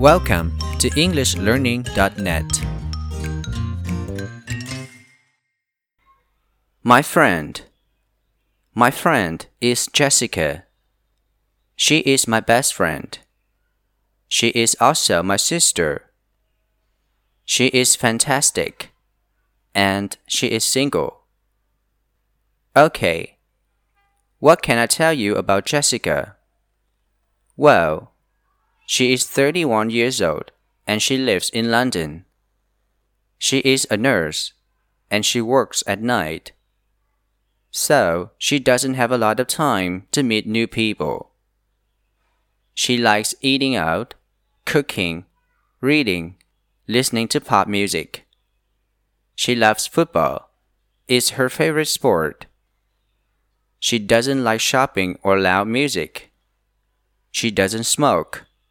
Welcome to EnglishLearning.net. My friend. My friend is Jessica. She is my best friend. She is also my sister. She is fantastic. And she is single. Okay. What can I tell you about Jessica? Well, she is 31 years old and she lives in London. She is a nurse and she works at night. So she doesn't have a lot of time to meet new people. She likes eating out, cooking, reading, listening to pop music. She loves football. It's her favorite sport. She doesn't like shopping or loud music. She doesn't smoke.